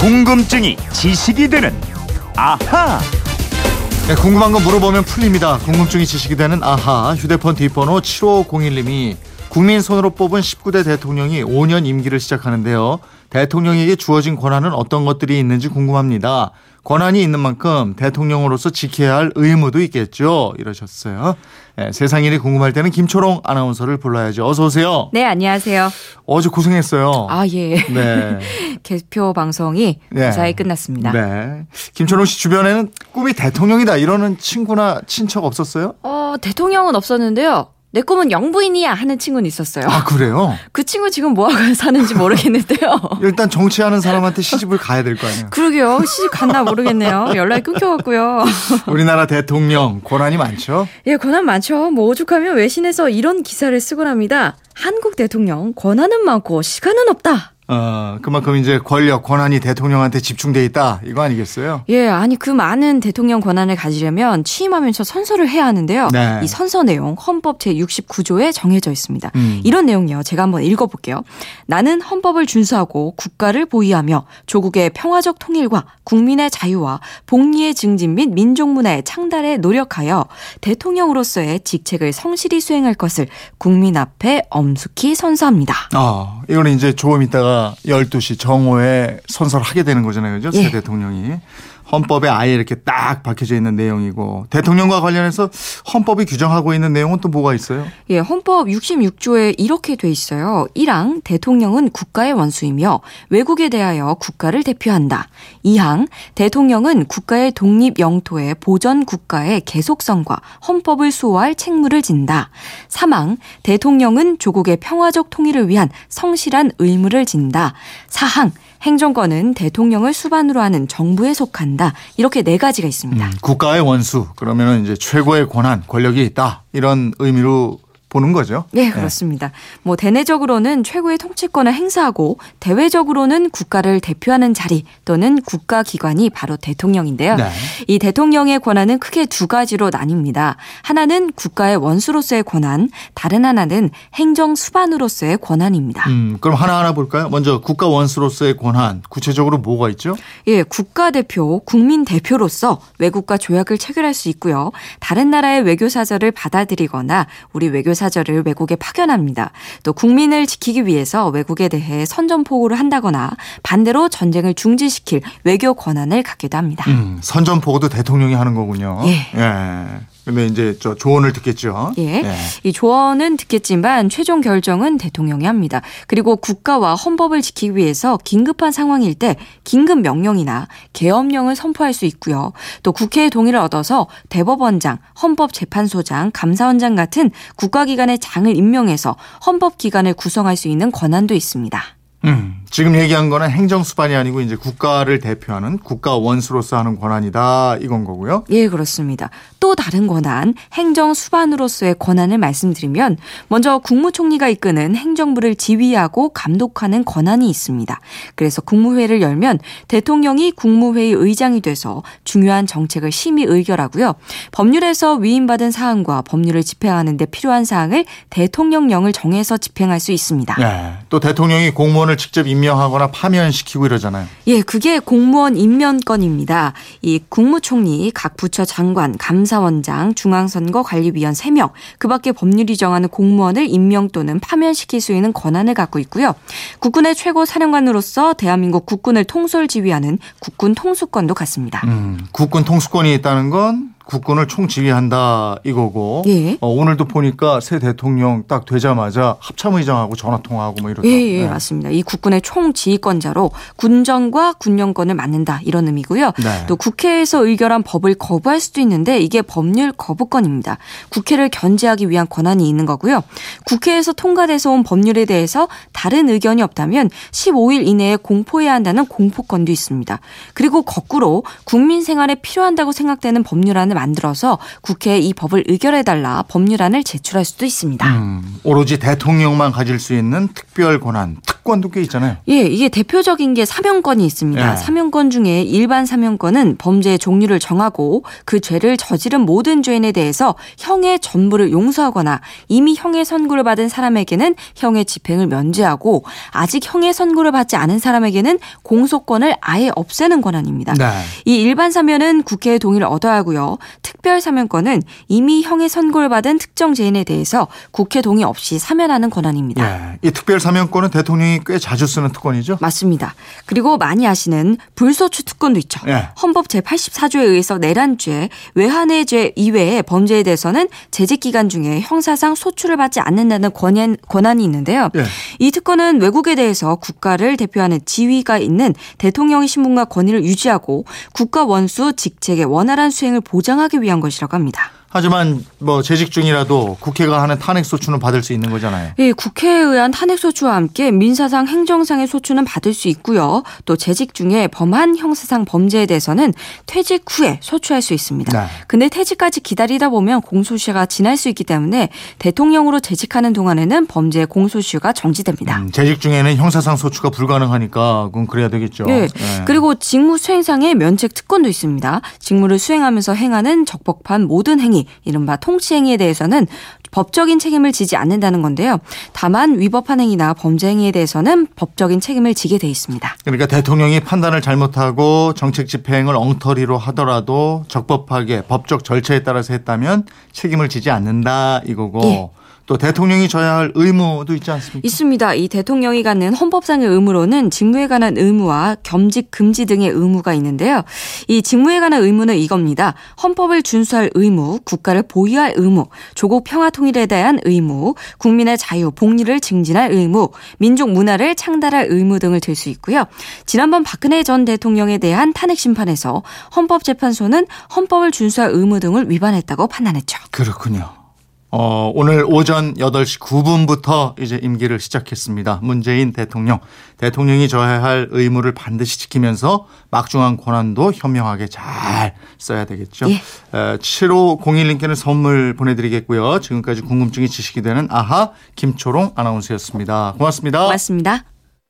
궁금증이 지식이 되는 아하. 네, 궁금한 거 물어보면 풀립니다. 궁금증이 지식이 되는 아하 휴대폰 뒷번호 7501님이 국민 손으로 뽑은 19대 대통령이 5년 임기를 시작하는데요. 대통령에게 주어진 권한은 어떤 것들이 있는지 궁금합니다. 권한이 있는 만큼 대통령으로서 지켜야 할 의무도 있겠죠. 이러셨어요. 네, 세상 일이 궁금할 때는 김초롱 아나운서를 불러야죠. 어서 오세요. 네, 안녕하세요. 어제 고생했어요. 아, 예. 네. 개표 방송이 네. 무사히 끝났습니다. 네. 김초롱 씨 주변에는 꿈이 대통령이다 이러는 친구나 친척 없었어요? 어, 대통령은 없었는데요. 내 꿈은 영부인이야 하는 친구는 있었어요. 아 그래요? 그 친구 지금 뭐하고 사는지 모르겠는데요. 일단 정치하는 사람한테 시집을 가야 될 거 아니에요. 그러게요. 시집 갔나 모르겠네요. 연락이 끊겨갖고요. 우리나라 대통령 권한이 많죠. 예, 권한 많죠. 뭐 오죽하면 외신에서 이런 기사를 쓰곤 합니다. 한국 대통령 권한은 많고 시간은 없다. 어 그만큼 이제 권력 권한이 대통령한테 집중돼 있다 이거 아니겠어요? 예, 아니 그 많은 대통령 권한을 가지려면 취임하면서 선서를 해야 하는데요. 네. 이 선서 내용 헌법 제 69조에 정해져 있습니다. 음. 이런 내용이요. 제가 한번 읽어볼게요. 나는 헌법을 준수하고 국가를 보위하며 조국의 평화적 통일과 국민의 자유와 복리의 증진 및 민족 문화의 창달에 노력하여 대통령으로서의 직책을 성실히 수행할 것을 국민 앞에 엄숙히 선서합니다. 아 이거는 이제 조금 있다가 12시 정오에 선서를 하게 되는 거잖아요, 그죠? 새 예. 대통령이 헌법에 아예 이렇게 딱 박혀져 있는 내용이고 대통령과 관련해서 헌법이 규정하고 있는 내용은 또 뭐가 있어요? 예, 헌법 66조에 이렇게 돼 있어요. 1항 대통령은 국가의 원수이며 외국에 대하여 국가를 대표한다. 2항 대통령은 국가의 독립 영토의 보전 국가의 계속성과 헌법을 수호할 책무를 진다. 3항 대통령은 조국의 평화적 통일을 위한 성실한 의무를 진다. 4항 행정권은 대통령을 수반으로 하는 정부에 속한다. 이렇게 네 가지가 있습니다. 음, 국가의 원수 그러면은 이제 최고의 권한 권력이 있다 이런 의미로 보는 거죠. 네, 그렇습니다. 뭐 대내적으로는 최고의 통치권을 행사하고 대외적으로는 국가를 대표하는 자리 또는 국가 기관이 바로 대통령인데요. 네. 이 대통령의 권한은 크게 두 가지로 나뉩니다. 하나는 국가의 원수로서의 권한, 다른 하나는 행정 수반으로서의 권한입니다. 음, 그럼 하나하나 볼까요? 먼저 국가 원수로서의 권한 구체적으로 뭐가 있죠? 예, 국가 대표, 국민 대표로서 외국과 조약을 체결할 수 있고요. 다른 나라의 외교 사절을 받아들이거나 우리 외교 사절을 외국에 파견합니다. 또 국민을 지키기 위해서 외국에 대해 선전포고를 한다거나 반대로 전쟁을 중지시킬 외교 권한을 갖기도 합니다. 음, 선전포고도 대통령이 하는 거군요. 예. 예. 근데 이제 저 조언을 듣겠죠. 예. 이 조언은 듣겠지만 최종 결정은 대통령이 합니다. 그리고 국가와 헌법을 지키기 위해서 긴급한 상황일 때 긴급 명령이나 계엄령을 선포할 수 있고요. 또 국회의 동의를 얻어서 대법원장, 헌법재판소장, 감사원장 같은 국가기관의 장을 임명해서 헌법기관을 구성할 수 있는 권한도 있습니다. 음, 지금 얘기한 거는 행정수반이 아니고 이제 국가를 대표하는 국가 원수로서 하는 권한이다 이건 거고요. 예, 그렇습니다. 또 다른 권한, 행정 수반으로서의 권한을 말씀드리면 먼저 국무총리가 이끄는 행정부를 지휘하고 감독하는 권한이 있습니다. 그래서 국무회의를 열면 대통령이 국무회의 의장이 돼서 중요한 정책을 심의 의결하고요. 법률에서 위임받은 사항과 법률을 집행하는 데 필요한 사항을 대통령령을 정해서 집행할 수 있습니다. 예. 또 대통령이 공무원 을 직접 임명하거나 파면시키고 이러잖아요. 예, 그게 공무원 임면건입니다. 이 국무총리, 각 부처 장관, 감사원장, 중앙선거관리위원 3명, 그 밖에 법률이 정하는 공무원을 임명 또는 파면시킬 수 있는 권한을 갖고 있고요. 국군의 최고 사령관으로서 대한민국 국군을 통솔 지휘하는 국군 통수권도 갖습니다. 음, 국군 통수권이 있다는 건 국군을 총지휘한다 이거고 예. 어, 오늘도 보니까 새 대통령 딱 되자마자 합참의장하고 전화 통화하고 뭐 이러다. 예, 예, 네. 맞습니다. 이 국군의 총지휘권자로 군정과 군령권을 맡는다 이런 의미고요. 네. 또 국회에서 의결한 법을 거부할 수도 있는데 이게 법률 거부권입니다. 국회를 견제하기 위한 권한이 있는 거고요. 국회에서 통과돼서 온 법률에 대해서 다른 의견이 없다면 15일 이내에 공포해야 한다는 공포권도 있습니다. 그리고 거꾸로 국민 생활에 필요한다고 생각되는 법률안을 만들어서 국회에 이 법을 의결해달라 법률안을 제출할 수도 있습니다. 음, 오로지 대통령만 가질 수 있는 특별 권한, 특권 특권도 꽤 있잖아요. 예, 이게 대표적인 게 사명권이 있습니다. 예. 사명권 중에 일반 사명권은 범죄의 종류를 정하고 그 죄를 저지른 모든 죄인에 대해서 형의 전부를 용서하거나 이미 형의 선고를 받은 사람에게는 형의 집행을 면제하고 아직 형의 선고를 받지 않은 사람에게는 공소권을 아예 없애는 권한입니다. 네. 이 일반 사면은 국회의 동의를 얻어야 하고요. 특별 사면권은 이미 형의 선고를 받은 특정 죄인에 대해서 국회 동의 없이 사면하는 권한입니다. 예. 이 특별 사면권은 대통령이 꽤 자주 쓰는 특권이죠. 맞습니다. 그리고 많이 아시는 불소추 특권도 있죠. 예. 헌법 제84조에 의해서 내란죄, 외환해죄 이외의 범죄에 대해서는 재직 기간 중에 형사상 소추를 받지 않는다는 권한, 권한이 있는데요. 예. 이 특권은 외국에 대해서 국가를 대표하는 지위가 있는 대통령의 신분과 권위를 유지하고 국가 원수 직책의 원활한 수행을 보장 하기 위한 것이라고 합니다. 하지만 뭐 재직 중이라도 국회가 하는 탄핵 소추는 받을 수 있는 거잖아요. 예, 국회에 의한 탄핵 소추와 함께 민사상 행정상의 소추는 받을 수 있고요. 또 재직 중에 범한 형사상 범죄에 대해서는 퇴직 후에 소추할 수 있습니다. 네. 근데 퇴직까지 기다리다 보면 공소시효가 지날 수 있기 때문에 대통령으로 재직하는 동안에는 범죄 공소시효가 정지됩니다. 음, 재직 중에는 형사상 소추가 불가능하니까 그건 그래야 되겠죠. 예. 예. 그리고 직무 수행상의 면책 특권도 있습니다. 직무를 수행하면서 행하는 적법한 모든 행위, 이른바 통치 행위에 대해서는 법적인 책임을 지지 않는다는 건데요. 다만 위법한 행위나 범죄 행위에 대해서는 법적인 책임을 지게 돼 있습니다. 그러니까 대통령이 판단을 잘못하고 정책 집행을 엉터리로 하더라도 적법하게 법적 절차에 따라서 했다면 책임을 지지 않는다 이거고 예. 또 대통령이 져야 할 의무도 있지 않습니까? 있습니다. 이 대통령이 갖는 헌법상의 의무로는 직무에 관한 의무와 겸직 금지 등의 의무가 있는데요. 이 직무에 관한 의무는 이겁니다. 헌법을 준수할 의무, 국가를 보유할 의무, 조국 평화 통일에 대한 의무, 국민의 자유, 복리를 증진할 의무, 민족 문화를 창달할 의무 등을 들 수 있고요. 지난번 박근혜 전 대통령에 대한 탄핵 심판에서 헌법재판소는 헌법을 준수할 의무 등을 위반했다고 판단했죠. 그렇군요. 어, 오늘 오전 8시 9분부터 이제 임기를 시작했습니다. 문재인 대통령. 대통령이 져야 할 의무를 반드시 지키면서 막중한 권한도 현명하게 잘 써야 되겠죠. 예. 7501님께는 선물 보내드리겠고요. 지금까지 궁금증이 지식이 되는 아하 김초롱 아나운서였습니다. 고맙습니다. 고맙습니다.